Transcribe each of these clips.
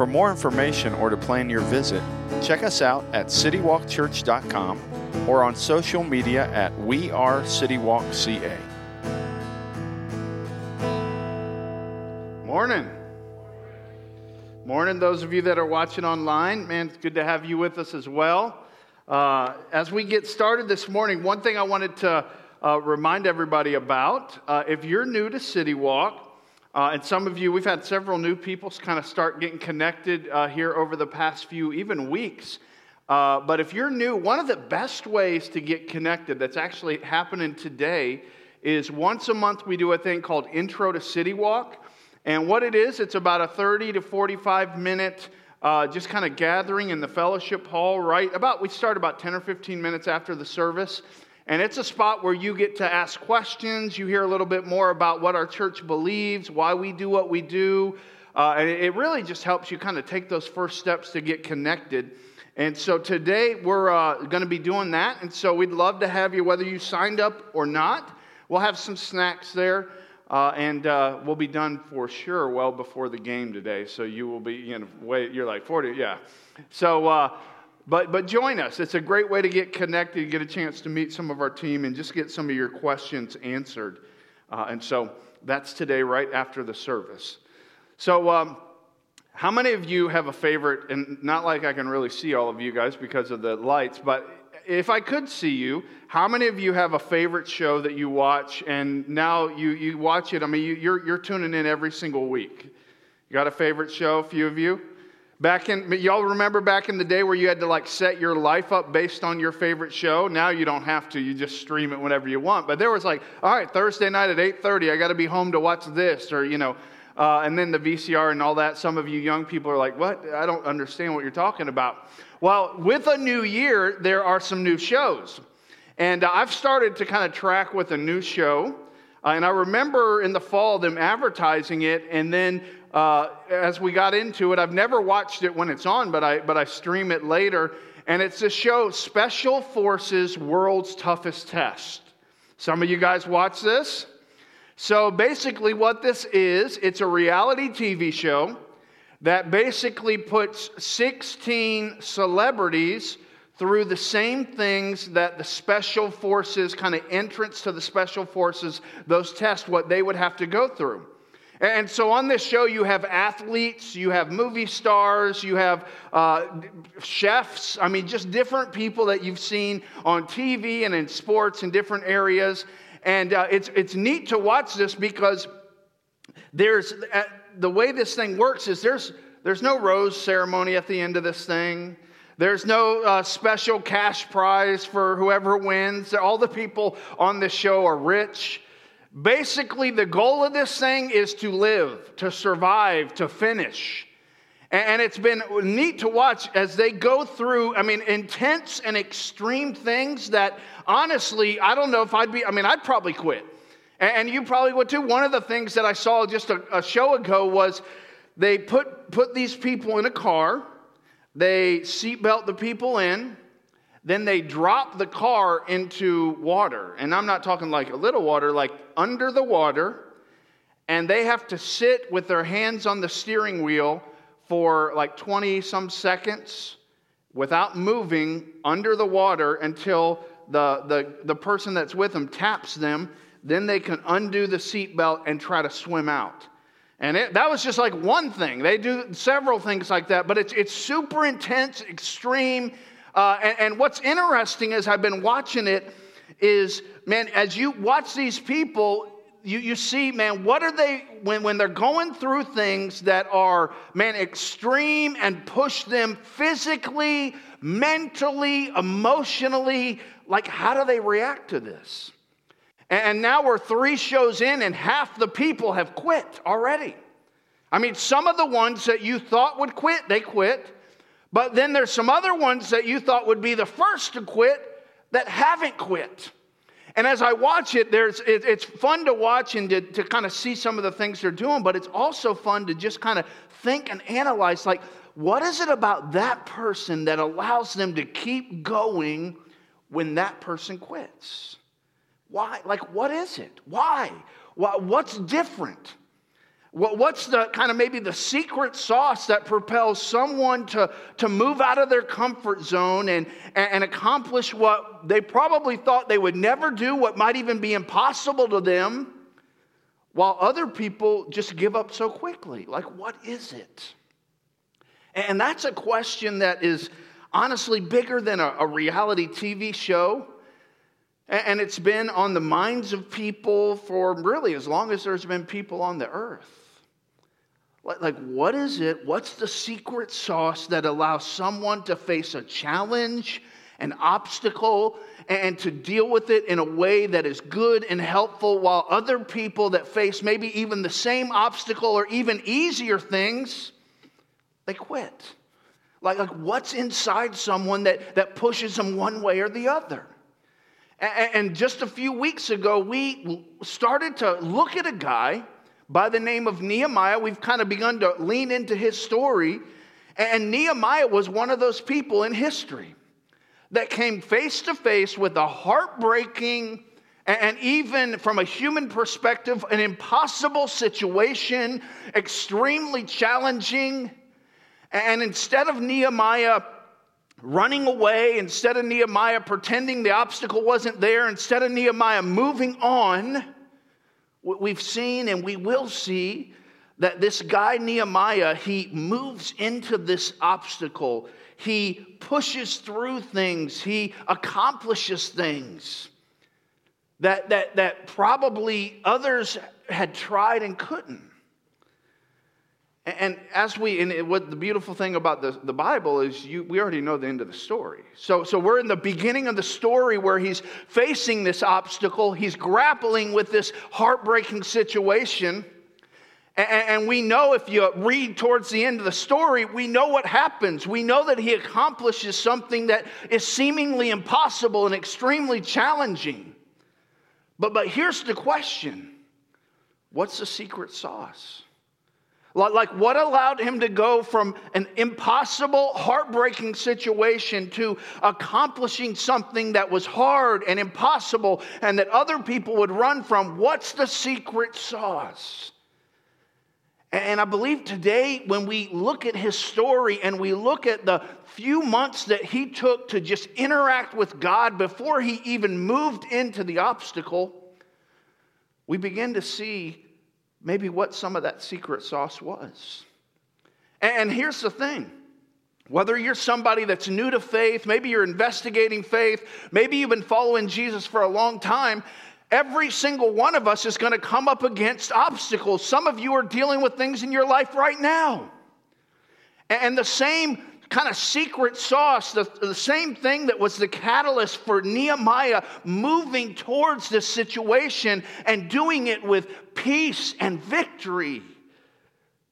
For more information or to plan your visit, check us out at citywalkchurch.com or on social media at We Are CityWalkCA. Morning. Morning, those of you that are watching online. Man, it's good to have you with us as well. Uh, as we get started this morning, one thing I wanted to uh, remind everybody about uh, if you're new to City Walk, uh, and some of you, we've had several new people kind of start getting connected uh, here over the past few, even weeks. Uh, but if you're new, one of the best ways to get connected that's actually happening today is once a month we do a thing called Intro to City Walk. And what it is, it's about a 30 to 45 minute uh, just kind of gathering in the fellowship hall, right? About, we start about 10 or 15 minutes after the service. And it's a spot where you get to ask questions. You hear a little bit more about what our church believes, why we do what we do. Uh, and it really just helps you kind of take those first steps to get connected. And so today we're uh, going to be doing that. And so we'd love to have you, whether you signed up or not. We'll have some snacks there. Uh, and uh, we'll be done for sure well before the game today. So you will be, you know, wait, you're like 40, yeah. So, uh, but, but join us. It's a great way to get connected, get a chance to meet some of our team, and just get some of your questions answered. Uh, and so that's today, right after the service. So, um, how many of you have a favorite? And not like I can really see all of you guys because of the lights, but if I could see you, how many of you have a favorite show that you watch and now you, you watch it? I mean, you, you're, you're tuning in every single week. You got a favorite show, a few of you? Back in, y'all remember back in the day where you had to like set your life up based on your favorite show? Now you don't have to. You just stream it whenever you want. But there was like, all right, Thursday night at 8.30, I got to be home to watch this or, you know, uh, and then the VCR and all that. Some of you young people are like, what? I don't understand what you're talking about. Well, with a new year, there are some new shows. And uh, I've started to kind of track with a new show. Uh, and I remember in the fall them advertising it, and then uh, as we got into it, I've never watched it when it's on, but I, but I stream it later. And it's a show, Special Forces World's Toughest Test. Some of you guys watch this? So basically, what this is, it's a reality TV show that basically puts 16 celebrities through the same things that the special forces, kind of entrance to the special forces, those tests, what they would have to go through. And so on this show, you have athletes, you have movie stars, you have uh, chefs. I mean, just different people that you've seen on TV and in sports in different areas. And uh, it's, it's neat to watch this because there's uh, the way this thing works is there's, there's no rose ceremony at the end of this thing. There's no uh, special cash prize for whoever wins. All the people on this show are rich. Basically, the goal of this thing is to live, to survive, to finish. And it's been neat to watch as they go through, I mean, intense and extreme things that honestly, I don't know if I'd be, I mean, I'd probably quit. And you probably would too. One of the things that I saw just a, a show ago was they put, put these people in a car, they seatbelt the people in, then they drop the car into water. And I'm not talking like a little water, like under the water. And they have to sit with their hands on the steering wheel for like 20 some seconds without moving under the water until the, the, the person that's with them taps them. Then they can undo the seatbelt and try to swim out. And it, that was just like one thing. They do several things like that, but it's, it's super intense, extreme, uh, and, and what's interesting as I've been watching it is, man, as you watch these people, you, you see, man, what are they, when, when they're going through things that are, man, extreme and push them physically, mentally, emotionally, like, how do they react to this? And now we're three shows in, and half the people have quit already. I mean, some of the ones that you thought would quit, they quit. But then there's some other ones that you thought would be the first to quit that haven't quit. And as I watch it, there's, it, it's fun to watch and to, to kind of see some of the things they're doing, but it's also fun to just kind of think and analyze like, what is it about that person that allows them to keep going when that person quits? Why? Like, what is it? Why? What's different? What's the kind of maybe the secret sauce that propels someone to, to move out of their comfort zone and, and accomplish what they probably thought they would never do, what might even be impossible to them, while other people just give up so quickly? Like, what is it? And that's a question that is honestly bigger than a, a reality TV show. And it's been on the minds of people for really as long as there's been people on the earth. Like, what is it? What's the secret sauce that allows someone to face a challenge, an obstacle, and to deal with it in a way that is good and helpful, while other people that face maybe even the same obstacle or even easier things, they quit? Like, like what's inside someone that, that pushes them one way or the other? And, and just a few weeks ago, we started to look at a guy by the name of Nehemiah. We've kind of begun to lean into his story. And Nehemiah was one of those people in history that came face to face with a heartbreaking and even from a human perspective, an impossible situation, extremely challenging. And instead of Nehemiah running away, instead of Nehemiah pretending the obstacle wasn't there, instead of Nehemiah moving on, We've seen and we will see that this guy Nehemiah, he moves into this obstacle. He pushes through things. He accomplishes things that, that, that probably others had tried and couldn't. And as we, and what the beautiful thing about the, the Bible is you, we already know the end of the story. So, so we're in the beginning of the story where he's facing this obstacle, he's grappling with this heartbreaking situation. And, and we know if you read towards the end of the story, we know what happens. We know that he accomplishes something that is seemingly impossible and extremely challenging. But, but here's the question what's the secret sauce? Like, what allowed him to go from an impossible, heartbreaking situation to accomplishing something that was hard and impossible and that other people would run from? What's the secret sauce? And I believe today, when we look at his story and we look at the few months that he took to just interact with God before he even moved into the obstacle, we begin to see maybe what some of that secret sauce was. And here's the thing whether you're somebody that's new to faith, maybe you're investigating faith, maybe you've been following Jesus for a long time, every single one of us is going to come up against obstacles. Some of you are dealing with things in your life right now. And the same kind of secret sauce, the, the same thing that was the catalyst for Nehemiah moving towards this situation and doing it with peace and victory,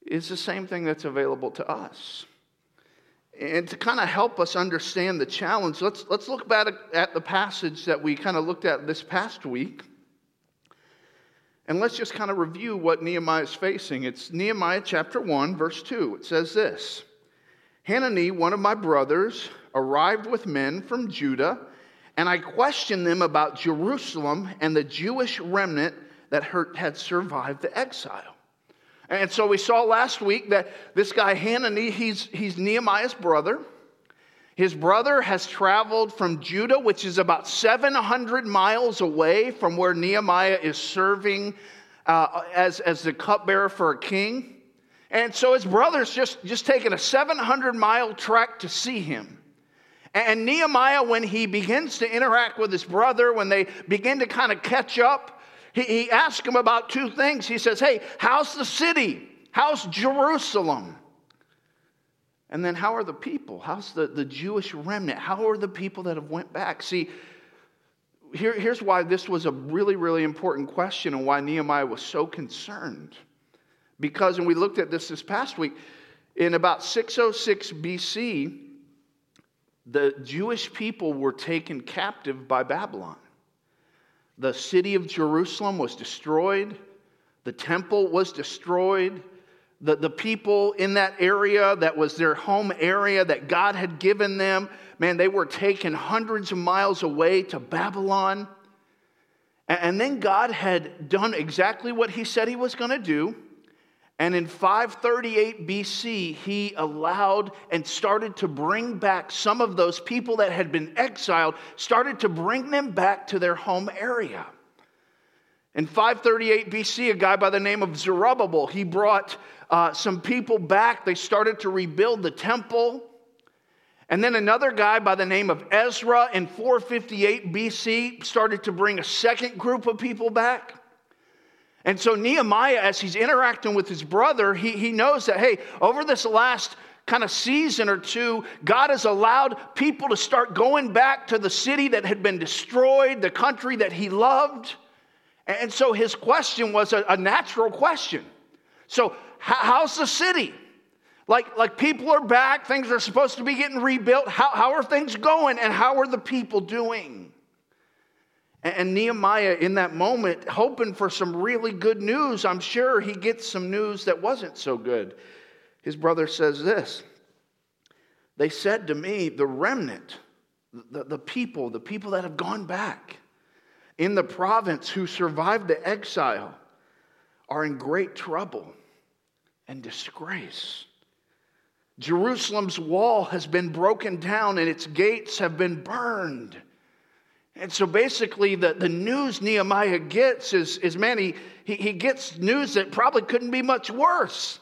is the same thing that's available to us. And to kind of help us understand the challenge, let's, let's look back at the passage that we kind of looked at this past week. And let's just kind of review what Nehemiah is facing. It's Nehemiah chapter 1, verse 2. It says this Hanani, one of my brothers, arrived with men from Judah, and I questioned them about Jerusalem and the Jewish remnant that had survived the exile. And so we saw last week that this guy Hanani, he's, he's Nehemiah's brother. His brother has traveled from Judah, which is about 700 miles away from where Nehemiah is serving uh, as, as the cupbearer for a king. And so his brother's just, just taken a 700 mile trek to see him. And Nehemiah, when he begins to interact with his brother, when they begin to kind of catch up, he, he asks him about two things. He says, Hey, how's the city? How's Jerusalem? And then how are the people? How's the, the Jewish remnant? How are the people that have went back? See, here, here's why this was a really, really important question and why Nehemiah was so concerned. Because, and we looked at this this past week, in about 606 BC, the Jewish people were taken captive by Babylon. The city of Jerusalem was destroyed, the temple was destroyed. The, the people in that area that was their home area that God had given them, man, they were taken hundreds of miles away to Babylon. And, and then God had done exactly what He said He was going to do. And in 538 BC, he allowed and started to bring back some of those people that had been exiled, started to bring them back to their home area. In 538 BC, a guy by the name of Zerubbabel, he brought uh, some people back. They started to rebuild the temple. And then another guy by the name of Ezra in 458 BC started to bring a second group of people back. And so Nehemiah, as he's interacting with his brother, he, he knows that, hey, over this last kind of season or two, God has allowed people to start going back to the city that had been destroyed, the country that he loved. And so his question was a, a natural question. So, how's the city? Like, like people are back, things are supposed to be getting rebuilt. How, how are things going, and how are the people doing? And Nehemiah, in that moment, hoping for some really good news, I'm sure he gets some news that wasn't so good. His brother says this They said to me, the remnant, the, the people, the people that have gone back in the province who survived the exile, are in great trouble and disgrace. Jerusalem's wall has been broken down and its gates have been burned. And so basically, the, the news Nehemiah gets is, is man, he, he, he gets news that probably couldn't be much worse.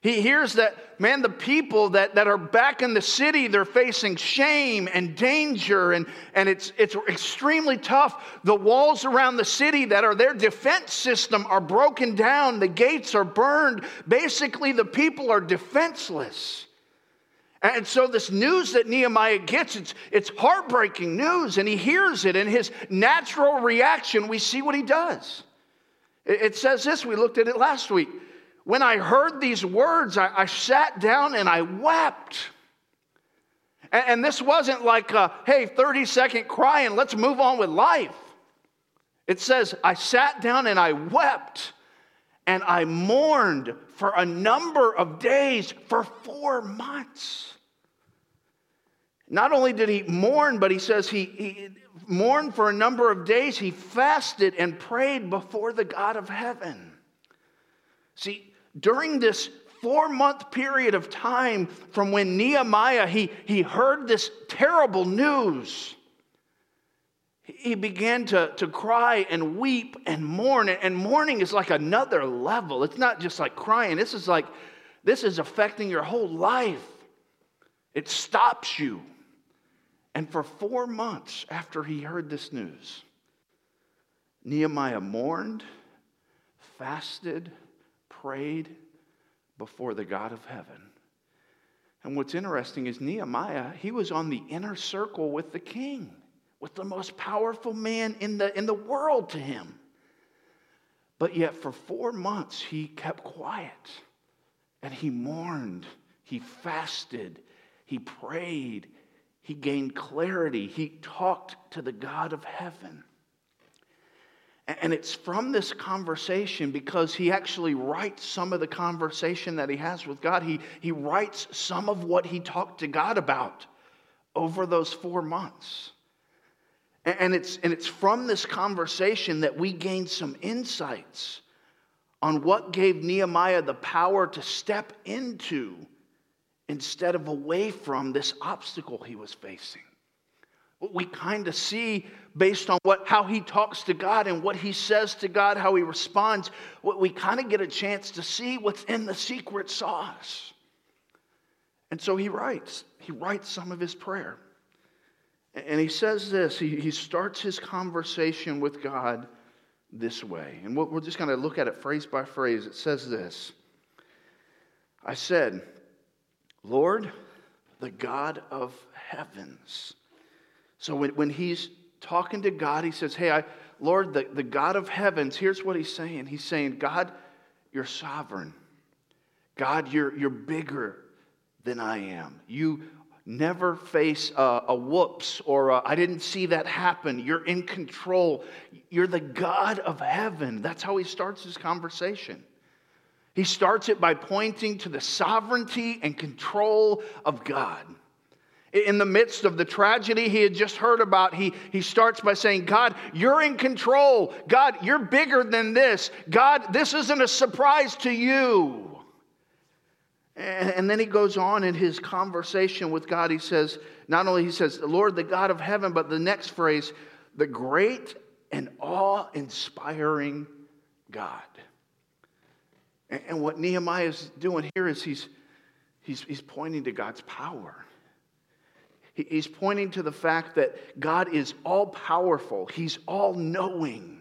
He hears that, man, the people that, that are back in the city, they're facing shame and danger, and, and it's, it's extremely tough. The walls around the city that are their defense system are broken down, the gates are burned. Basically, the people are defenseless. And so, this news that Nehemiah gets, it's, it's heartbreaking news, and he hears it, and his natural reaction, we see what he does. It, it says this, we looked at it last week. When I heard these words, I, I sat down and I wept. And, and this wasn't like, a, hey, 30 second cry and let's move on with life. It says, I sat down and I wept and I mourned for a number of days, for four months. Not only did he mourn, but he says he, he mourned for a number of days. He fasted and prayed before the God of heaven. See, during this four month period of time from when Nehemiah he, he heard this terrible news, he began to, to cry and weep and mourn. And mourning is like another level. It's not just like crying. This is like, this is affecting your whole life. It stops you. And for four months after he heard this news, Nehemiah mourned, fasted, prayed before the God of heaven. And what's interesting is Nehemiah, he was on the inner circle with the king, with the most powerful man in the, in the world to him. But yet, for four months, he kept quiet and he mourned, he fasted, he prayed, he gained clarity. He talked to the God of heaven. And it's from this conversation because he actually writes some of the conversation that he has with God. He, he writes some of what he talked to God about over those four months. And it's, and it's from this conversation that we gain some insights on what gave Nehemiah the power to step into instead of away from this obstacle he was facing. What we kind of see based on what, how he talks to God and what he says to God, how he responds, what we kind of get a chance to see what's in the secret sauce. And so he writes, he writes some of his prayer. And he says this, he, he starts his conversation with God this way. And we're just going to look at it phrase by phrase. It says this I said, Lord, the God of heavens. So when, when he's talking to God, he says, Hey, I, Lord, the, the God of heavens, here's what he's saying. He's saying, God, you're sovereign. God, you're, you're bigger than I am. You never face a, a whoops or I didn't see that happen. You're in control. You're the God of heaven. That's how he starts his conversation. He starts it by pointing to the sovereignty and control of God. In the midst of the tragedy he had just heard about, he, he starts by saying, God, you're in control. God, you're bigger than this. God, this isn't a surprise to you. And, then he goes on in his conversation with God. He says, not only he says, Lord, the God of heaven, but the next phrase, the great and awe inspiring God. And what Nehemiah is doing here is he's, he's, he's pointing to God's power. He's pointing to the fact that God is all powerful, He's all knowing.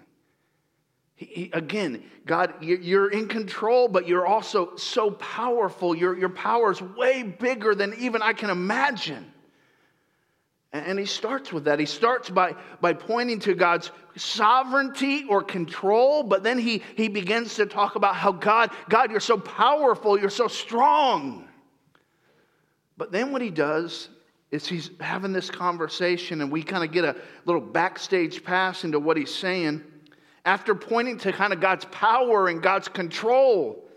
He, again, God, you're in control, but you're also so powerful. Your, your power is way bigger than even I can imagine. And he starts with that. He starts by, by pointing to God's sovereignty or control, but then he, he begins to talk about how God, God, you're so powerful, you're so strong. But then what he does is he's having this conversation, and we kind of get a little backstage pass into what he's saying. After pointing to kind of God's power and God's control,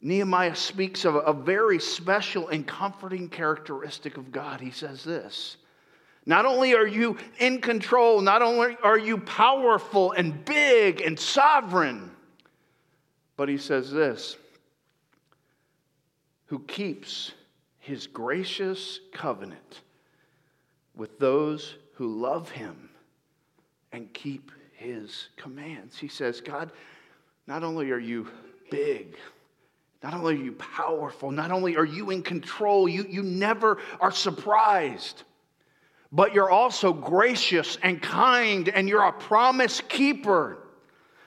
Nehemiah speaks of a very special and comforting characteristic of God. He says this Not only are you in control, not only are you powerful and big and sovereign, but he says this who keeps his gracious covenant with those who love him and keep his commands. He says, God, not only are you big, not only are you powerful, not only are you in control, you, you never are surprised, but you're also gracious and kind, and you're a promise keeper.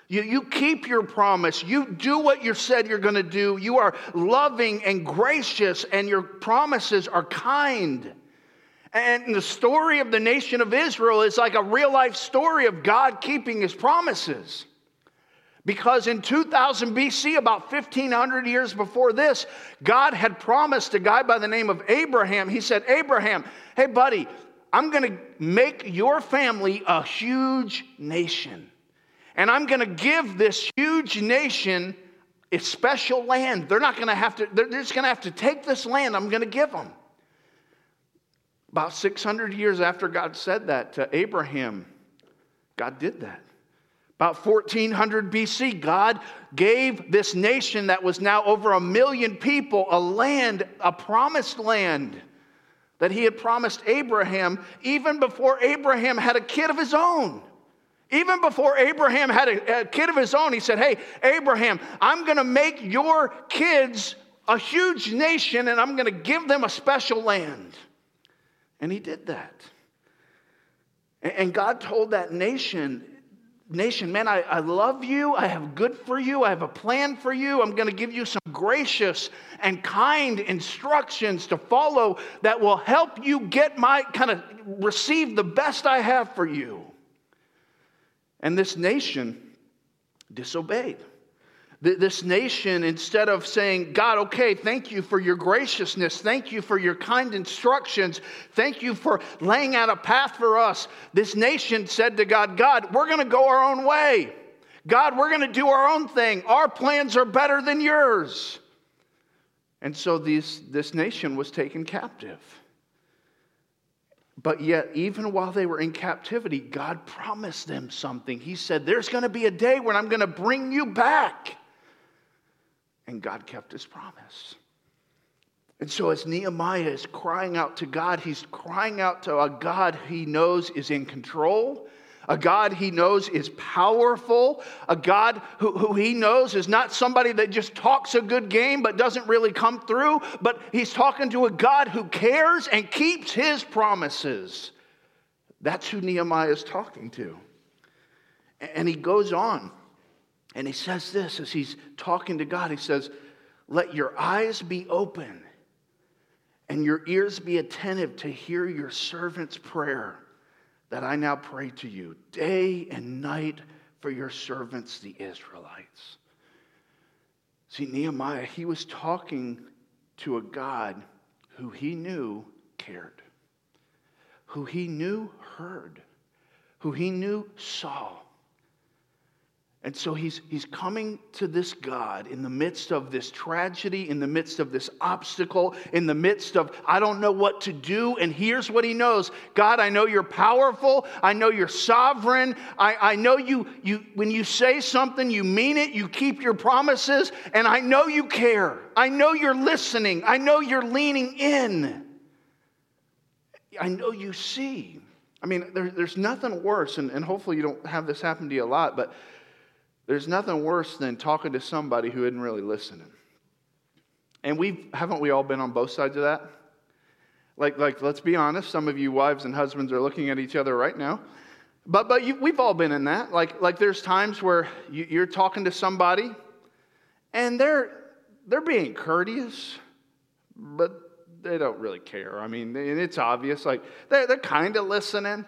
You, you keep your promise. You do what you said you're going to do. You are loving and gracious, and your promises are kind. And the story of the nation of Israel is like a real life story of God keeping his promises. Because in 2000 BC, about 1500 years before this, God had promised a guy by the name of Abraham. He said, Abraham, hey, buddy, I'm going to make your family a huge nation. And I'm going to give this huge nation a special land. They're not going to have to, they're just going to have to take this land I'm going to give them. About 600 years after God said that to Abraham, God did that. About 1400 BC, God gave this nation that was now over a million people a land, a promised land that he had promised Abraham even before Abraham had a kid of his own. Even before Abraham had a, a kid of his own, he said, Hey, Abraham, I'm going to make your kids a huge nation and I'm going to give them a special land. And he did that. And God told that nation, nation, man, I, I love you. I have good for you. I have a plan for you. I'm going to give you some gracious and kind instructions to follow that will help you get my kind of receive the best I have for you. And this nation disobeyed. This nation, instead of saying, God, okay, thank you for your graciousness, thank you for your kind instructions, thank you for laying out a path for us, this nation said to God, God, we're going to go our own way. God, we're going to do our own thing. Our plans are better than yours. And so these, this nation was taken captive. But yet, even while they were in captivity, God promised them something. He said, There's going to be a day when I'm going to bring you back. And God kept his promise. And so, as Nehemiah is crying out to God, he's crying out to a God he knows is in control, a God he knows is powerful, a God who, who, he knows is not somebody that just talks a good game but doesn't really come through, but he's talking to a God who cares and keeps his promises. That's who Nehemiah is talking to. And he goes on. And he says this as he's talking to God. He says, Let your eyes be open and your ears be attentive to hear your servant's prayer that I now pray to you day and night for your servants, the Israelites. See, Nehemiah, he was talking to a God who he knew cared, who he knew heard, who he knew saw. And so he's, he's coming to this God in the midst of this tragedy, in the midst of this obstacle, in the midst of, I don't know what to do. And here's what he knows God, I know you're powerful. I know you're sovereign. I, I know you, you, when you say something, you mean it. You keep your promises. And I know you care. I know you're listening. I know you're leaning in. I know you see. I mean, there, there's nothing worse, and, and hopefully you don't have this happen to you a lot, but there's nothing worse than talking to somebody who isn't really listening. And we haven't we all been on both sides of that? Like, like let's be honest, some of you wives and husbands are looking at each other right now. But, but you, we've all been in that. Like, like there's times where you, you're talking to somebody and they're, they're being courteous, but they don't really care. I mean, it's obvious. Like, they're, they're kind of listening.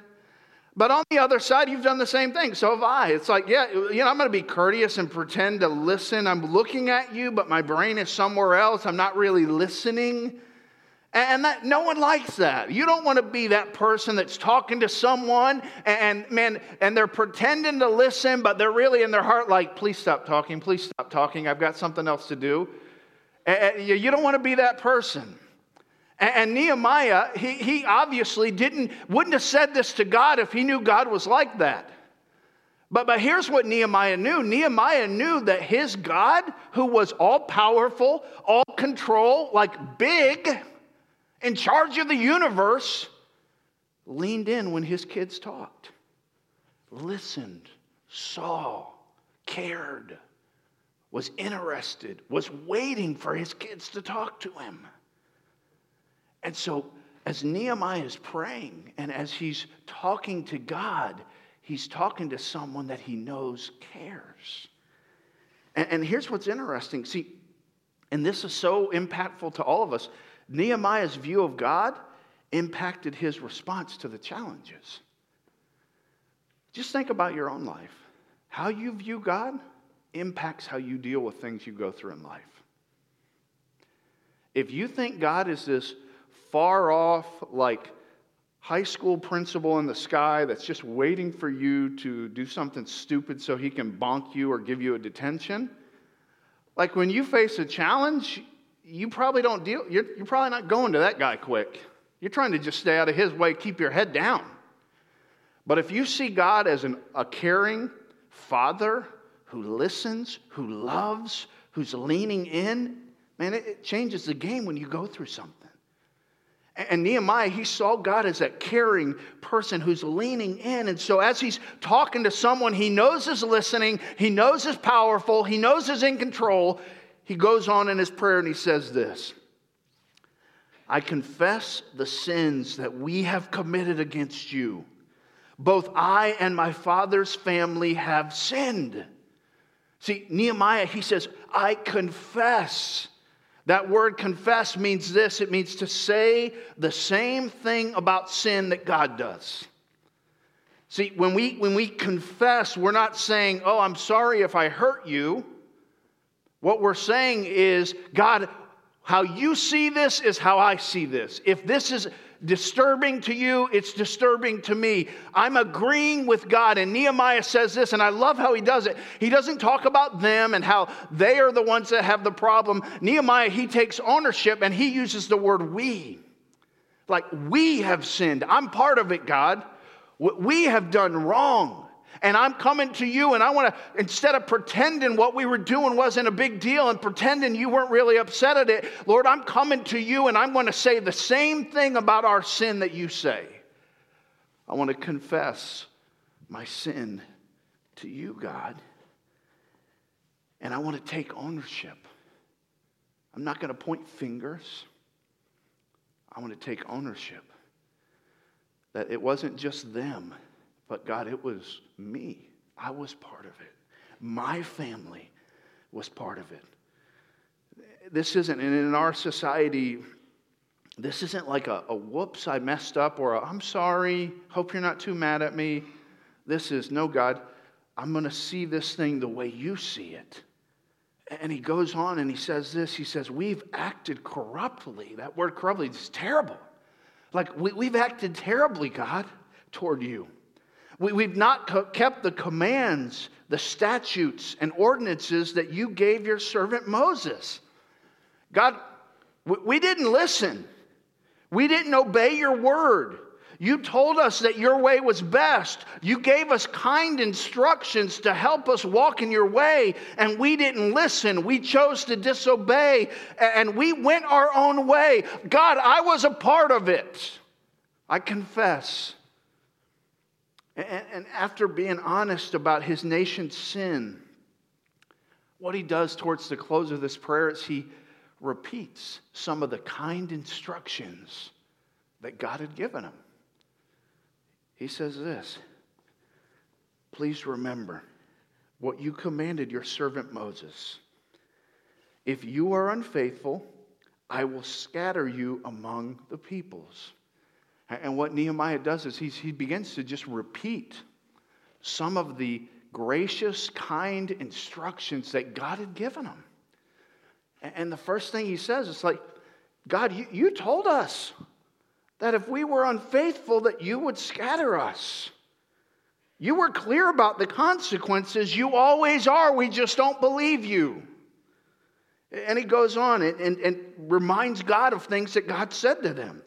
But on the other side, you've done the same thing. So have I. It's like, yeah, you know, I'm going to be courteous and pretend to listen. I'm looking at you, but my brain is somewhere else. I'm not really listening. And that, no one likes that. You don't want to be that person that's talking to someone and, man, and they're pretending to listen, but they're really in their heart like, please stop talking, please stop talking. I've got something else to do. And you don't want to be that person. And Nehemiah, he, he obviously didn't, wouldn't have said this to God if he knew God was like that. But, but here's what Nehemiah knew Nehemiah knew that his God, who was all powerful, all control, like big, in charge of the universe, leaned in when his kids talked, listened, saw, cared, was interested, was waiting for his kids to talk to him. And so, as Nehemiah is praying and as he's talking to God, he's talking to someone that he knows cares. And, and here's what's interesting see, and this is so impactful to all of us Nehemiah's view of God impacted his response to the challenges. Just think about your own life. How you view God impacts how you deal with things you go through in life. If you think God is this far off, like high school principal in the sky that's just waiting for you to do something stupid so he can bonk you or give you a detention. Like when you face a challenge, you probably don't deal, you're, you're probably not going to that guy quick. You're trying to just stay out of his way, keep your head down. But if you see God as an, a caring father who listens, who loves, who's leaning in, man, it, it changes the game when you go through something. And Nehemiah, he saw God as that caring person who's leaning in. And so, as he's talking to someone he knows is listening, he knows is powerful, he knows is in control, he goes on in his prayer and he says this I confess the sins that we have committed against you. Both I and my father's family have sinned. See, Nehemiah, he says, I confess that word confess means this it means to say the same thing about sin that God does. See, when we, when we confess, we're not saying, Oh, I'm sorry if I hurt you. What we're saying is, God, how you see this is how I see this. If this is disturbing to you, it's disturbing to me. I'm agreeing with God. And Nehemiah says this, and I love how he does it. He doesn't talk about them and how they are the ones that have the problem. Nehemiah, he takes ownership and he uses the word we. Like, we have sinned. I'm part of it, God. We have done wrong and I'm coming to you, and I want to, instead of pretending what we were doing wasn't a big deal and pretending you weren't really upset at it, Lord, I'm coming to you, and I'm going to say the same thing about our sin that you say. I want to confess my sin to you, God, and I want to take ownership. I'm not going to point fingers. I want to take ownership that it wasn't just them but God, it was me. I was part of it. My family was part of it. This isn't, and in our society, this isn't like a, a whoops, I messed up, or I'm sorry, hope you're not too mad at me. This is, no, God, I'm going to see this thing the way you see it. And he goes on and he says this He says, We've acted corruptly. That word corruptly is terrible. Like, we, have acted terribly, God, toward you. We, have not kept the commands, the statutes, and ordinances that you gave your servant Moses. God, we didn't listen. We didn't obey your word. You told us that your way was best. You gave us kind instructions to help us walk in your way, and we didn't listen. We chose to disobey, and we went our own way. God, I was a part of it. I confess. And, after being honest about his nation's sin, what he does towards the close of this prayer is he repeats some of the kind instructions that God had given him. He says this Please remember what you commanded your servant Moses. If you are unfaithful, I will scatter you among the peoples. And what Nehemiah does is he begins to just repeat some of the gracious, kind instructions that God had given him. And the first thing he says is like, God, you, you told us that if we were unfaithful, that you would scatter us. You were clear about the consequences. You always are. We just don't believe you. And he goes on and, and, and, reminds God of things that God said to them.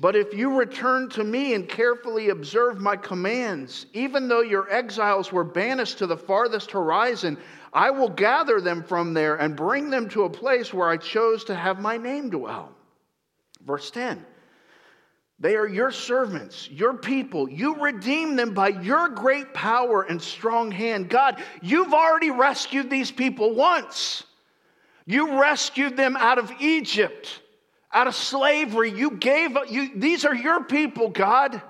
But if you return to me and carefully observe my commands, even though your exiles were banished to the farthest horizon, I will gather them from there and bring them to a place where I chose to have my name dwell. Verse 10 they are your servants, your people. You redeem them by your great power and strong hand. God, you've already rescued these people once. You rescued them out of Egypt, out of slavery. You gave, you, these are your people, God.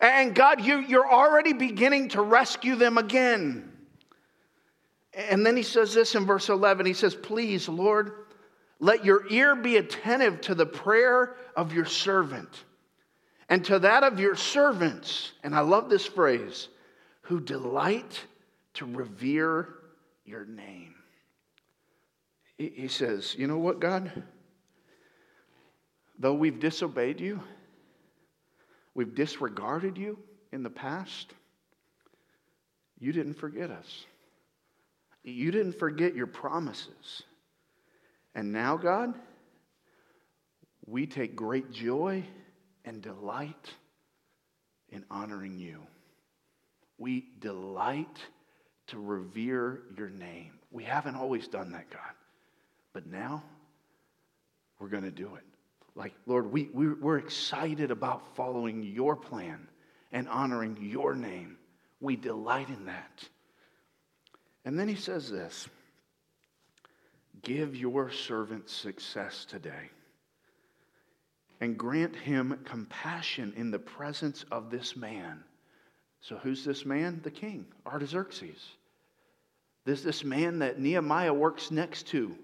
And God, you, you're already beginning to rescue them again. And then he says this in verse 11 He says, Please, Lord, let your ear be attentive to the prayer of your servant and to that of your servants, and I love this phrase, who delight to revere your name. He says, You know what, God? Though we've disobeyed you, we've disregarded you in the past, you didn't forget us. You didn't forget your promises. And now, God, we take great joy and delight in honoring you. We delight to revere your name. We haven't always done that, God, but now we're going to do it. Like, Lord, we, we, we're excited about following your plan and honoring your name. We delight in that. And then he says this Give your servant success today and grant him compassion in the presence of this man. So, who's this man? The king, Artaxerxes. This, this man that Nehemiah works next to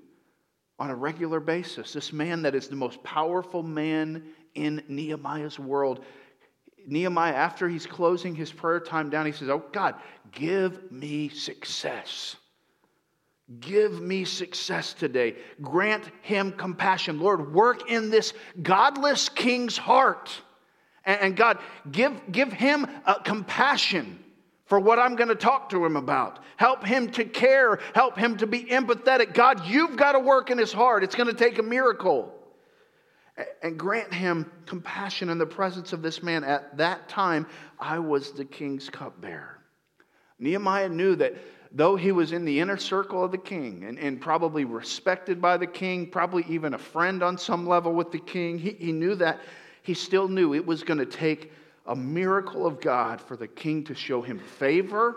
on a regular basis. This man that is the most powerful man in Nehemiah's world. Nehemiah, after he's closing his prayer time down, he says, Oh God, give me success. Give me success today. Grant him compassion. Lord, work in this godless king's heart. And, God, give, give him uh, compassion for what I'm going to talk to him about. Help him to care. Help him to be empathetic. God, you've got to work in his heart. It's going to take a miracle. And grant him compassion in the presence of this man. At that time, I was the king's cupbearer. Nehemiah knew that though he was in the inner circle of the king and, and probably respected by the king, probably even a friend on some level with the king, he, he knew that. He still knew it was going to take a miracle of God for the king to show him favor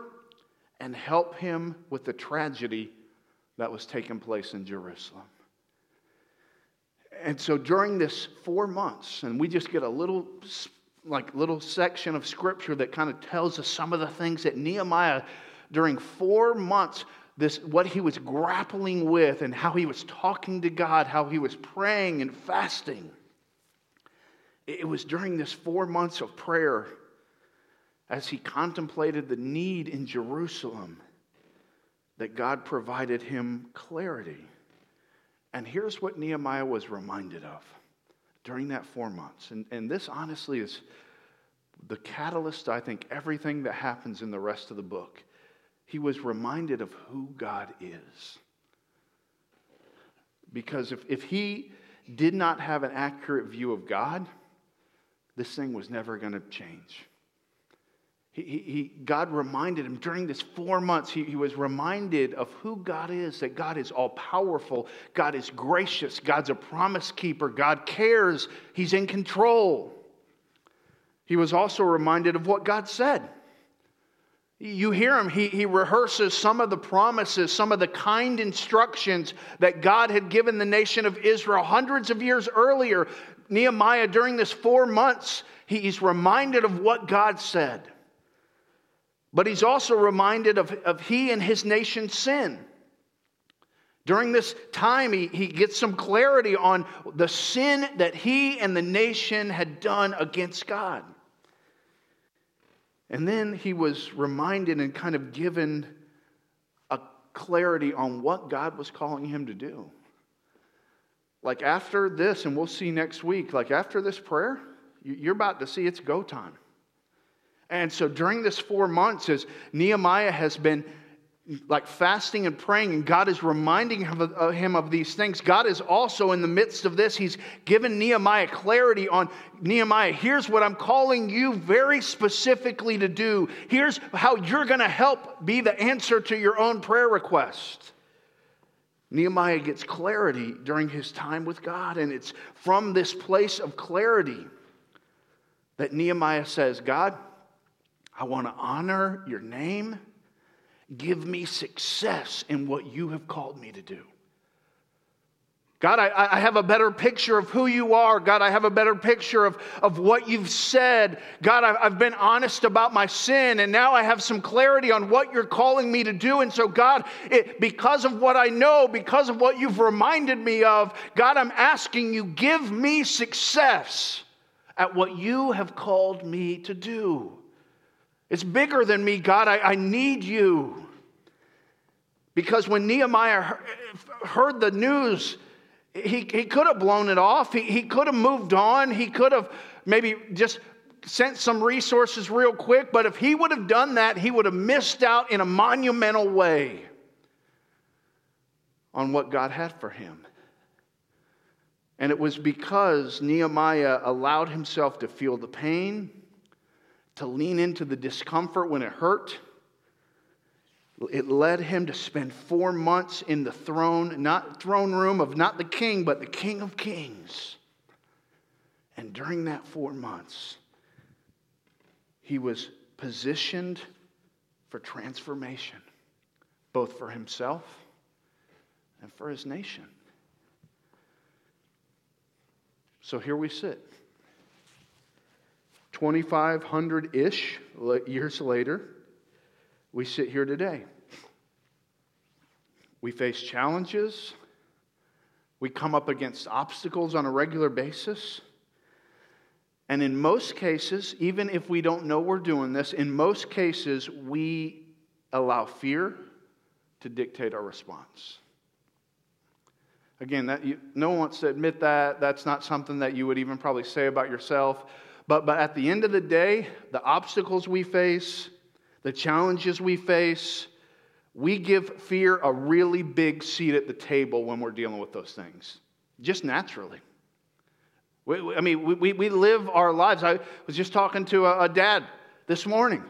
and help him with the tragedy that was taking place in Jerusalem. And so during this four months, and we just get a little like little section of scripture that kind of tells us some of the things that Nehemiah during four months this what he was grappling with and how he was talking to God, how he was praying and fasting. It was during this four months of prayer as he contemplated the need in Jerusalem that God provided him clarity. And here's what Nehemiah was reminded of during that four months. And, and this honestly is the catalyst, I think, everything that happens in the rest of the book. He was reminded of who God is. Because if, if he did not have an accurate view of God, this thing was never going to change. He, he, God reminded him during this four months, he, he was reminded of who God is that God is all powerful, God is gracious, God's a promise keeper, God cares, He's in control. He was also reminded of what God said. You hear him, he, he rehearses some of the promises, some of the kind instructions that God had given the nation of Israel hundreds of years earlier. Nehemiah, during this four months, he's reminded of what God said. But he's also reminded of, of he and his nation's sin. During this time, he, he gets some clarity on the sin that he and the nation had done against God. And then he was reminded and kind of given a clarity on what God was calling him to do. Like after this, and we'll see next week, like after this prayer, you're about to see it's go time. And so during this four months, as Nehemiah has been like fasting and praying, and God is reminding him of, these things. God is also in the midst of this. He's given Nehemiah clarity on Nehemiah, here's what I'm calling you very specifically to do. Here's how you're going to help be the answer to your own prayer request. Nehemiah gets clarity during his time with God, and it's from this place of clarity that Nehemiah says, God, I want to honor your name. Give me success in what you have called me to do. God, I, I, have a better picture of who you are. God, I have a better picture of, of what you've said. God, I've, I've been honest about my sin, and now I have some clarity on what you're calling me to do. And so, God, it, because of what I know, because of what you've reminded me of, God, I'm asking you, give me success at what you have called me to do. It's bigger than me, God. I, I need you. Because when Nehemiah heard the news, he, he could have blown it off. He, he could have moved on. He could have maybe just sent some resources real quick. But if he would have done that, he would have missed out in a monumental way on what God had for him. And it was because Nehemiah allowed himself to feel the pain to lean into the discomfort when it hurt. It led him to spend four months in the throne, not throne room of not the king, but the king of kings. And during that four months, he was positioned for transformation, both for himself and for his nation. So here we sit. 2,500 ish years later, we sit here today. We face challenges. We come up against obstacles on a regular basis. And in most cases, even if we don't know we're doing this, in most cases, we allow fear to dictate our response. Again, that you, no one wants to admit that. That's not something that you would even probably say about yourself. But, but at the end of the day, the obstacles we face, the challenges we face, we give fear a really big seat at the table when we're dealing with those things, just naturally. We, I mean, we, we live our lives. I was just talking to a, a dad this morning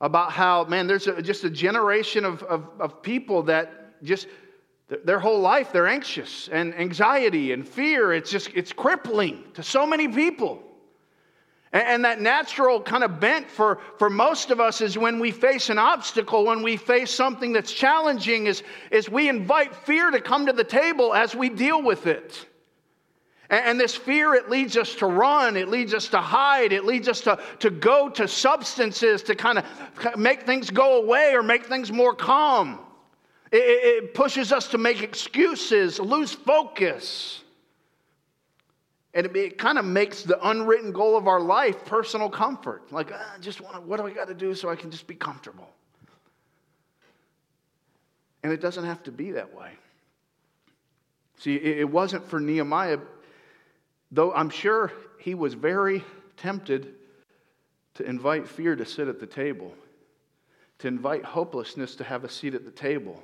about how, man, there's a, just a generation of, of, of people that just their whole life they're anxious and anxiety and fear it's just it's crippling to so many people and that natural kind of bent for, for most of us is when we face an obstacle, when we face something that's challenging, is, is we invite fear to come to the table as we deal with it. And, this fear, it leads us to run, it leads us to hide, it leads us to, to go to substances to kind of make things go away or make things more calm. It, it pushes us to make excuses, lose focus. And it, it kind of makes the unwritten goal of our life personal comfort. Like, I ah, just want what do I got to do so I can just be comfortable? And it doesn't have to be that way. See, it wasn't for Nehemiah, though I'm sure he was very tempted to invite fear to sit at the table, to invite hopelessness to have a seat at the table.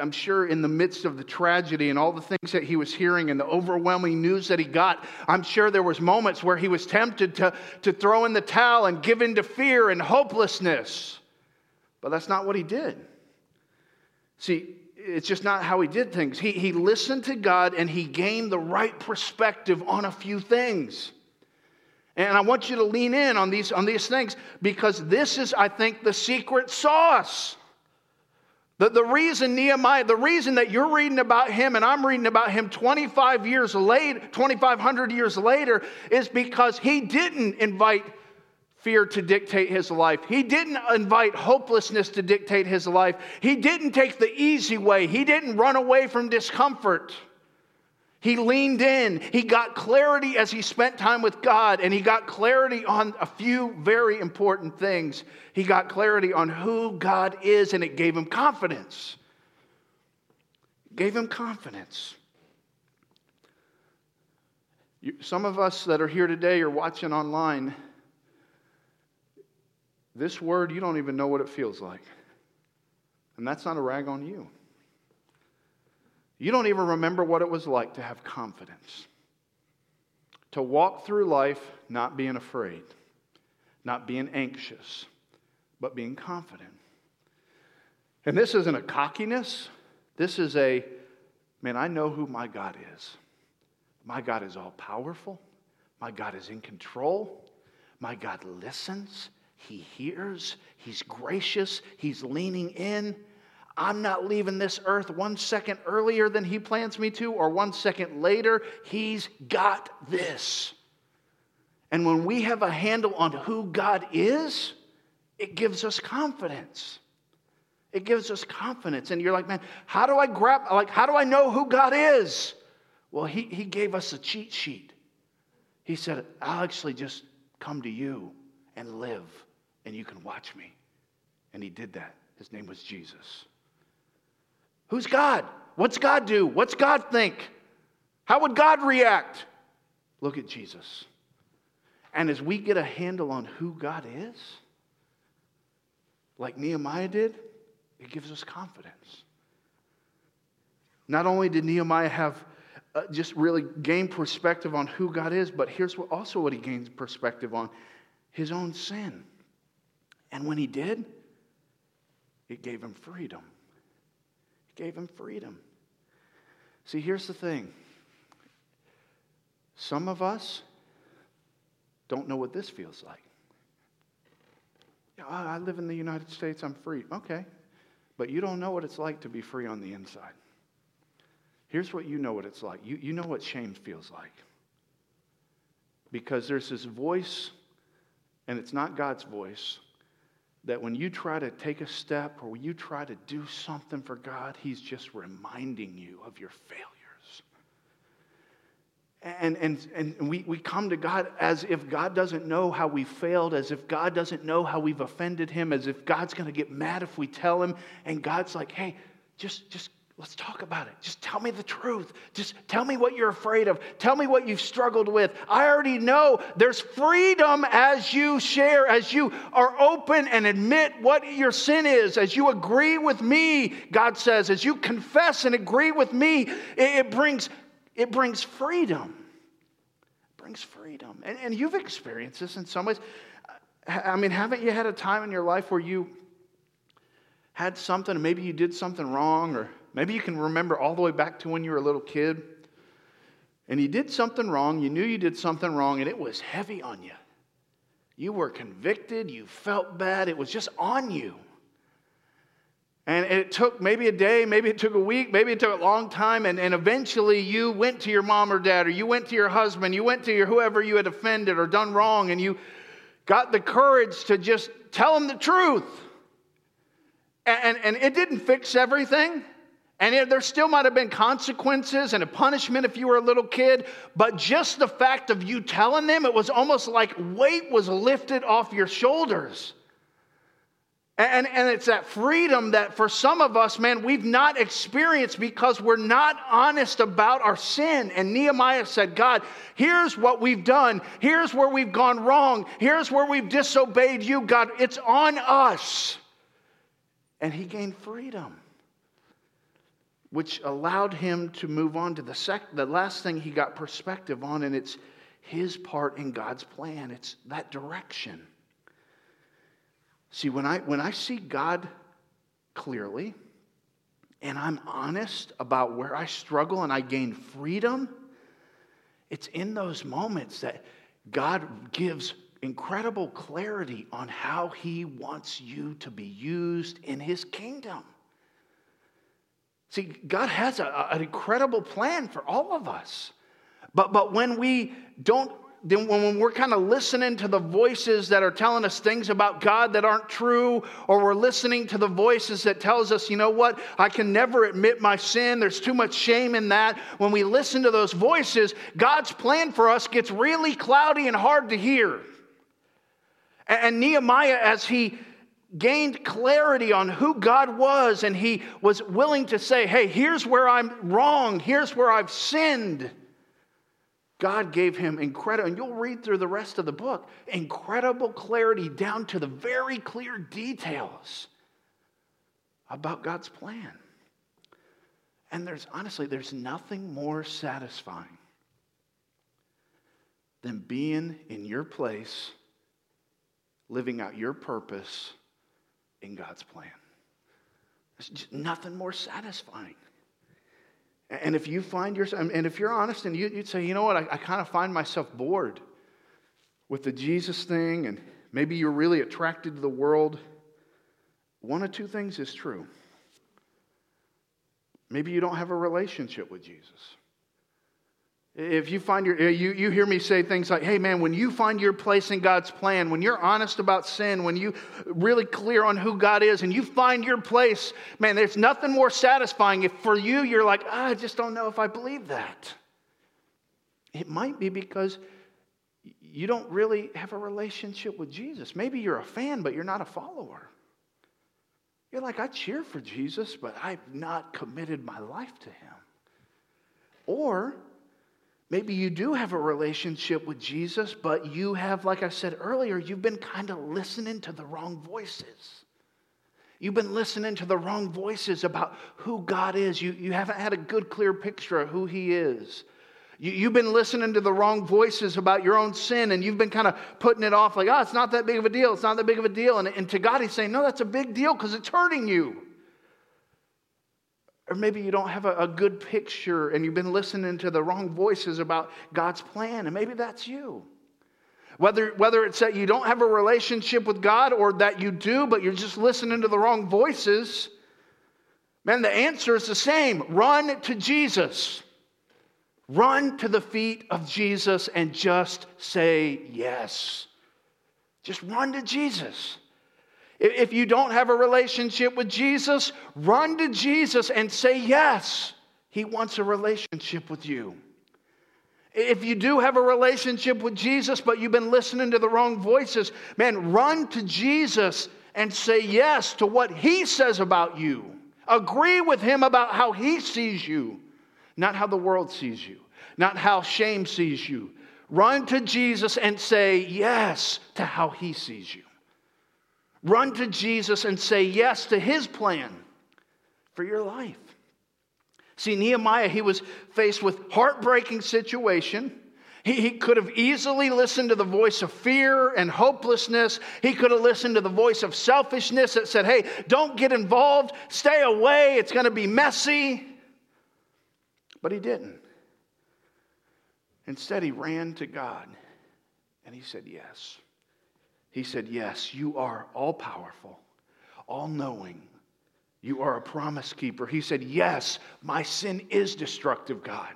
I'm sure in the midst of the tragedy and all the things that he was hearing and the overwhelming news that he got, I'm sure there was moments where he was tempted to, to throw in the towel and give in to fear and hopelessness. But that's not what he did. See, it's just not how he did things. He, he listened to God and he gained the right perspective on a few things. And I want you to lean in on these, on these things because this is, I think, the secret sauce. The, the reason Nehemiah, the reason that you're reading about him and I'm reading about him 25 years later, 2,500 years later, is because he didn't invite fear to dictate his life. He didn't invite hopelessness to dictate his life. He didn't take the easy way. He didn't run away from discomfort. He leaned in. He got clarity as he spent time with God, and he got clarity on a few very important things. He got clarity on who God is, and it gave him confidence. It gave him confidence. You, some of us that are here today or watching online, this word, you don't even know what it feels like. And that's not a rag on you. You don't even remember what it was like to have confidence, to walk through life not being afraid, not being anxious, but being confident. And this isn't a cockiness, this is a, man, I know who my God is. My God is all powerful, my God is in control, my God listens. He hears, He's gracious, He's leaning in, I'm not leaving this earth one second earlier than He plans me to, or one second later. He's got this. And when we have a handle on who God is, it gives us confidence. It gives us confidence. And you're like, man, how do I grab, like, how do I know who God is? Well, He, he gave us a cheat sheet. He said, I'll actually just come to you and live, and you can watch me. And He did that. His name was Jesus. Who's God? What's God do? What's God think? How would God react? Look at Jesus. And as we get a handle on who God is, like Nehemiah did, it gives us confidence. Not only did Nehemiah have uh, just really gain perspective on who God is, but here's what, also what he gains perspective on his own sin. And when he did, it gave him freedom gave him freedom. See, here's the thing some of us don't know what this feels like. I live in the United States, I'm free. Okay. But you don't know what it's like to be free on the inside. Here's what you know what it's like you, you know what shame feels like. Because there's this voice, and it's not God's voice, that when you try to take a step or when you try to do something for God, He's just reminding you of your failures. And, and, and we, we come to God as if God doesn't know how we failed, as if God doesn't know how we've offended Him, as if God's going to get mad if we tell Him. And God's like, hey, just, just Let's talk about it. Just tell me the truth. Just tell me what you're afraid of. Tell me what you've struggled with. I already know there's freedom as you share, as you are open and admit what your sin is, as you agree with me, God says, as you confess and agree with me, it, brings, it brings freedom. It brings freedom. And, and you've experienced this in some ways. I mean, haven't you had a time in your life where you had something, maybe you did something wrong or Maybe you can remember all the way back to when you were a little kid and you did something wrong, you knew you did something wrong, and it was heavy on you. You were convicted, you felt bad, it was just on you. And it took maybe a day, maybe it took a week, maybe it took a long time, and, and eventually you went to your mom or dad, or you went to your husband, you went to your whoever you had offended or done wrong, and you got the courage to just tell them the truth. And, and, and it didn't fix everything. And there still might have been consequences and a punishment if you were a little kid, but just the fact of you telling them, it was almost like weight was lifted off your shoulders. And, and it's that freedom that for some of us, man, we've not experienced because we're not honest about our sin. And Nehemiah said, God, here's what we've done. Here's where we've gone wrong. Here's where we've disobeyed you, God. It's on us. And he gained freedom, which allowed him to move on to the, sec- the last thing he got perspective on, and it's his part in God's plan. It's that direction. See, when I, when I see God clearly and I'm honest about where I struggle and I gain freedom, it's in those moments that God gives incredible clarity on how He wants you to be used in His kingdom. See, God has a, an incredible plan for all of us. But, but when we don't then when we're kind of listening to the voices that are telling us things about God that aren't true, or we're listening to the voices that tells us, you know what, I can never admit my sin, there's too much shame in that. When we listen to those voices, God's plan for us gets really cloudy and hard to hear. And Nehemiah, as he gained clarity on who God was, and he was willing to say, hey, here's where I'm wrong, here's where I've sinned God gave him incredible, and you'll read through the rest of the book, incredible clarity down to the very clear details about God's plan. And there's honestly, there's nothing more satisfying than being in your place, living out your purpose in God's plan. There's just nothing more satisfying. And if you find yourself, and if you're honest and you, would say, you know what, I, I kind of find myself bored with the Jesus thing, and maybe you're really attracted to the world, one of two things is true. Maybe you don't have a relationship with Jesus. If you find your, you, you hear me say things like, hey man, when you find your place in God's plan, when you're honest about sin, when you really clear on who God is and you find your place, man, there's nothing more satisfying if for you you're like, ah, I just don't know if I believe that. It might be because you don't really have a relationship with Jesus. Maybe you're a fan, but you're not a follower. You're like, I cheer for Jesus, but I've not committed my life to him. Or Maybe you do have a relationship with Jesus, but you have, like I said earlier, you've been kind of listening to the wrong voices. You've been listening to the wrong voices about who God is. You, you haven't had a good, clear picture of who He is. You, you've been listening to the wrong voices about your own sin, and you've been kind of putting it off like, oh, it's not that big of a deal. It's not that big of a deal. And, and to God, He's saying, no, that's a big deal because it's hurting you. Or maybe you don't have a, a, good picture and you've been listening to the wrong voices about God's plan, and maybe that's you. Whether, whether it's that you don't have a relationship with God or that you do, but you're just listening to the wrong voices, man, the answer is the same run to Jesus. Run to the feet of Jesus and just say yes. Just run to Jesus. If you don't have a relationship with Jesus, run to Jesus and say yes. He wants a relationship with you. If you do have a relationship with Jesus, but you've been listening to the wrong voices, man, run to Jesus and say yes to what He says about you. Agree with Him about how He sees you, not how the world sees you, not how shame sees you. Run to Jesus and say yes to how He sees you. Run to Jesus and say yes to his plan for your life. See, Nehemiah, he was faced with heartbreaking situation. He, he could have easily listened to the voice of fear and hopelessness. He could have listened to the voice of selfishness that said, hey, don't get involved, stay away, it's going to be messy. But he didn't. Instead, he ran to God and he said, yes. He said, Yes, you are all powerful, all knowing. You are a promise keeper. He said, Yes, my sin is destructive, God.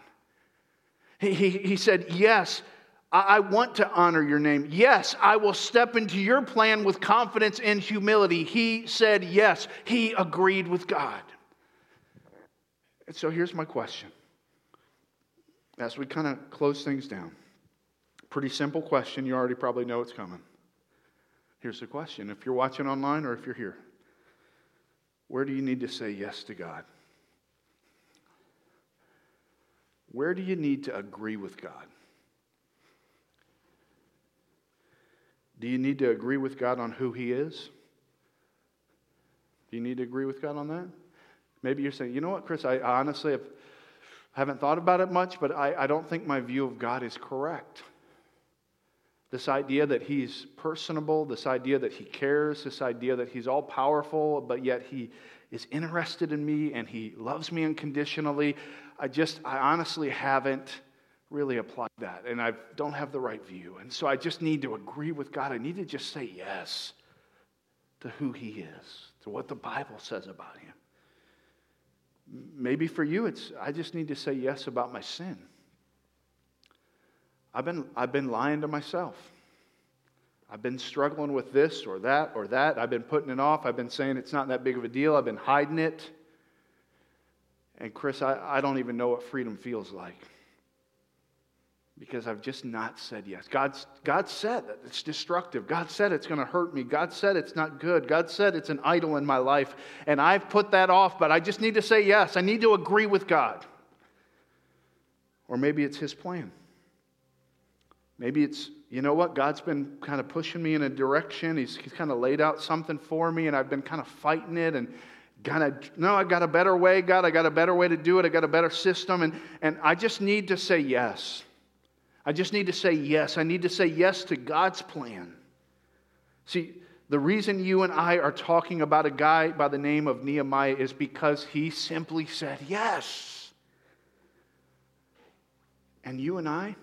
He, he, he said, Yes, I, I want to honor your name. Yes, I will step into your plan with confidence and humility. He said, Yes, he agreed with God. And so here's my question as we kind of close things down. Pretty simple question. You already probably know it's coming. Here's the question if you're watching online or if you're here, where do you need to say yes to God? Where do you need to agree with God? Do you need to agree with God on who He is? Do you need to agree with God on that? Maybe you're saying, you know what, Chris, I honestly have, haven't thought about it much, but I, I don't think my view of God is correct. This idea that He's personable, this idea that He cares, this idea that He's all powerful, but yet He is interested in me and He loves me unconditionally. I just, I honestly haven't really applied that, and I don't have the right view. And so I just need to agree with God. I need to just say yes to who He is, to what the Bible says about Him. Maybe for you, it's I just need to say yes about my sin. I've been, I've been lying to myself. I've been struggling with this or that or that. I've been putting it off. I've been saying it's not that big of a deal. I've been hiding it. And Chris, I, I don't even know what freedom feels like because I've just not said yes. God's, God said that it's destructive. God said it's going to hurt me. God said it's not good. God said it's an idol in my life. And I've put that off, but I just need to say yes. I need to agree with God. Or maybe it's His plan. Maybe it's, you know what, God's been kind of pushing me in a direction. He's, he's kind of laid out something for me, and I've been kind of fighting it and kind of, no, I got a better way, God. I got a better way to do it. I got a better system. And, and I just need to say yes. I just need to say yes. I need to say yes to God's plan. See, the reason you and I are talking about a guy by the name of Nehemiah is because he simply said yes. And you and I,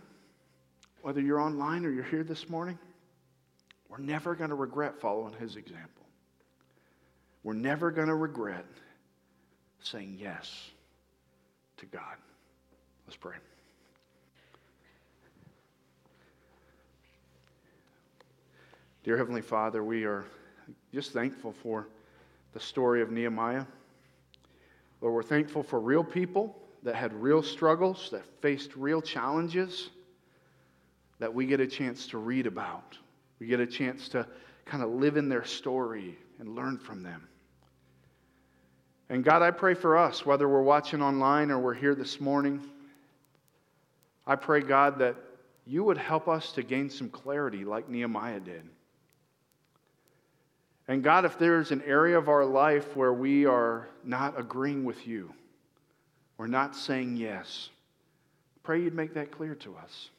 whether you're online or you're here this morning, we're never going to regret following his example. We're never going to regret saying yes to God. Let's pray. Dear Heavenly Father, we are just thankful for the story of Nehemiah. Lord, we're thankful for real people that had real struggles, that faced real challenges that we get a chance to read about. We get a chance to kind of live in their story and learn from them. And God, I pray for us, whether we're watching online or we're here this morning. I pray, God, that you would help us to gain some clarity like Nehemiah did. And God, if there's an area of our life where we are not agreeing with you, we're not saying yes, pray you'd make that clear to us.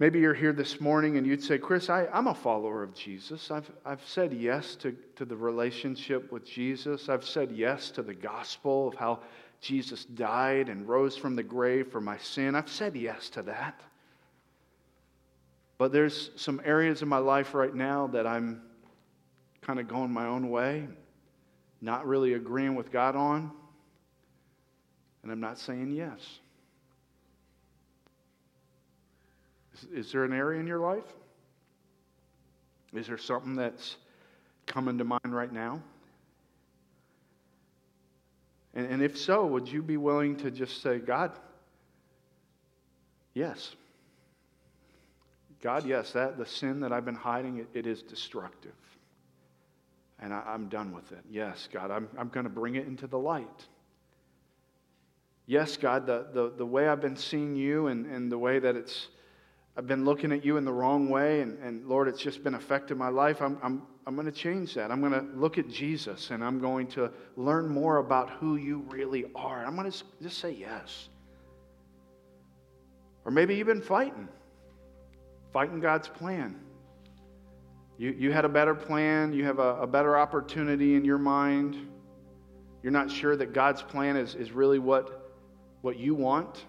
Maybe you're here this morning and you'd say, Chris, I, am a follower of Jesus. I've, I've said yes to, to the relationship with Jesus. I've said yes to the gospel of how Jesus died and rose from the grave for my sin. I've said yes to that. But there's some areas in my life right now that I'm kind of going my own way, not really agreeing with God on, and I'm not saying yes. Is, there an area in your life? Is there something that's coming to mind right now? And, and if so, would you be willing to just say, God, yes. God, yes, that the sin that I've been hiding, it, it is destructive and I, am done with it. Yes, God, I'm, I'm going to bring it into the light. Yes, God, the, the, the way I've been seeing you and, and the way that it's, I've been looking at you in the wrong way, and, and Lord, it's just been affecting my life. I'm, I'm, I'm going to change that. I'm going to look at Jesus and I'm going to learn more about who you really are. I'm going to just say yes. Or maybe you've been fighting, fighting God's plan. You, you had a better plan, you have a, a better opportunity in your mind. You're not sure that God's plan is, is really what, what you want.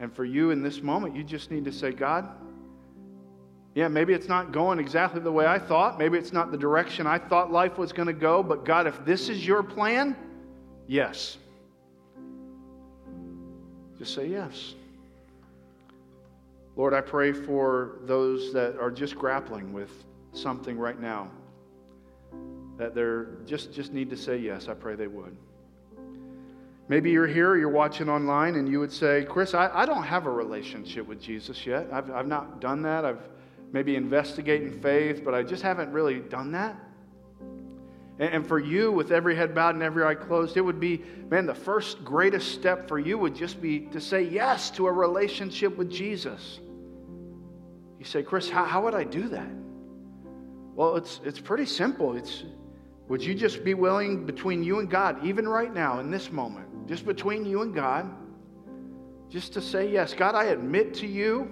And for you in this moment, you just need to say, God, yeah, maybe it's not going exactly the way I thought. Maybe it's not the direction I thought life was going to go. But God, if this is your plan, yes. Just say yes. Lord, I pray for those that are just grappling with something right now, that they're just, just need to say yes. I pray they would. Maybe you're here, you're watching online, and you would say, Chris, I, I don't have a relationship with Jesus yet. I've, I've not done that. I've, maybe investigating faith, but I just haven't really done that. And for you, with every head bowed and every eye closed, it would be, man, the first greatest step for you would just be to say yes to a relationship with Jesus. You say, Chris, how, how would I do that? Well, it's, it's pretty simple. It's, would you just be willing between you and God, even right now in this moment, just between you and God, just to say, Yes, God, I admit to you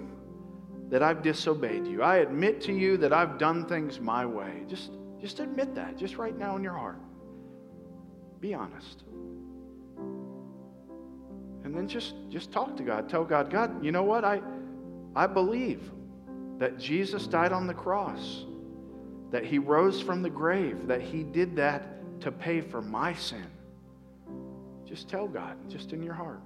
that I've disobeyed you. I admit to you that I've done things my way. Just just admit that, just right now in your heart. Be honest. And then just, just talk to God. Tell God, God, you know what? I, I believe that Jesus died on the cross, that he rose from the grave, that he did that to pay for my sin. Just tell God, just in your heart.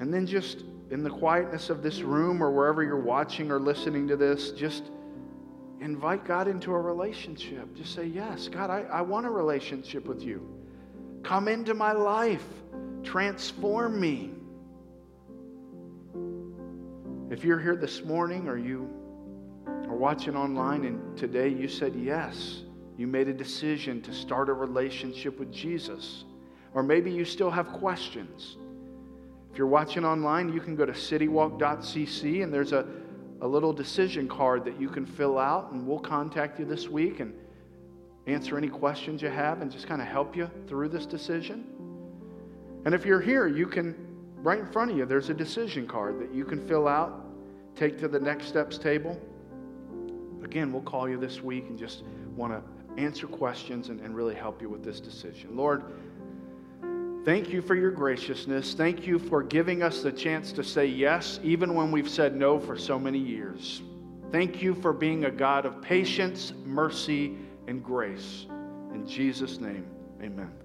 And then just in the quietness of this room or wherever you're watching or listening to this, just invite God into a relationship. Just say, Yes, God, I, I want a relationship with you. Come into my life, transform me. If you're here this morning or you are watching online and today you said yes, you made a decision to start a relationship with Jesus, or maybe you still have questions. If you're watching online, you can go to citywalk.cc and there's a a little decision card that you can fill out, and we'll contact you this week and answer any questions you have and just kind of help you through this decision. And if you're here, you can, right in front of you, there's a decision card that you can fill out, take to the next steps table. Again, we'll call you this week and just want to answer questions and, and really help you with this decision. Lord, Thank you for your graciousness. Thank you for giving us the chance to say yes, even when we've said no for so many years. Thank you for being a God of patience, mercy, and grace. In Jesus' name, amen.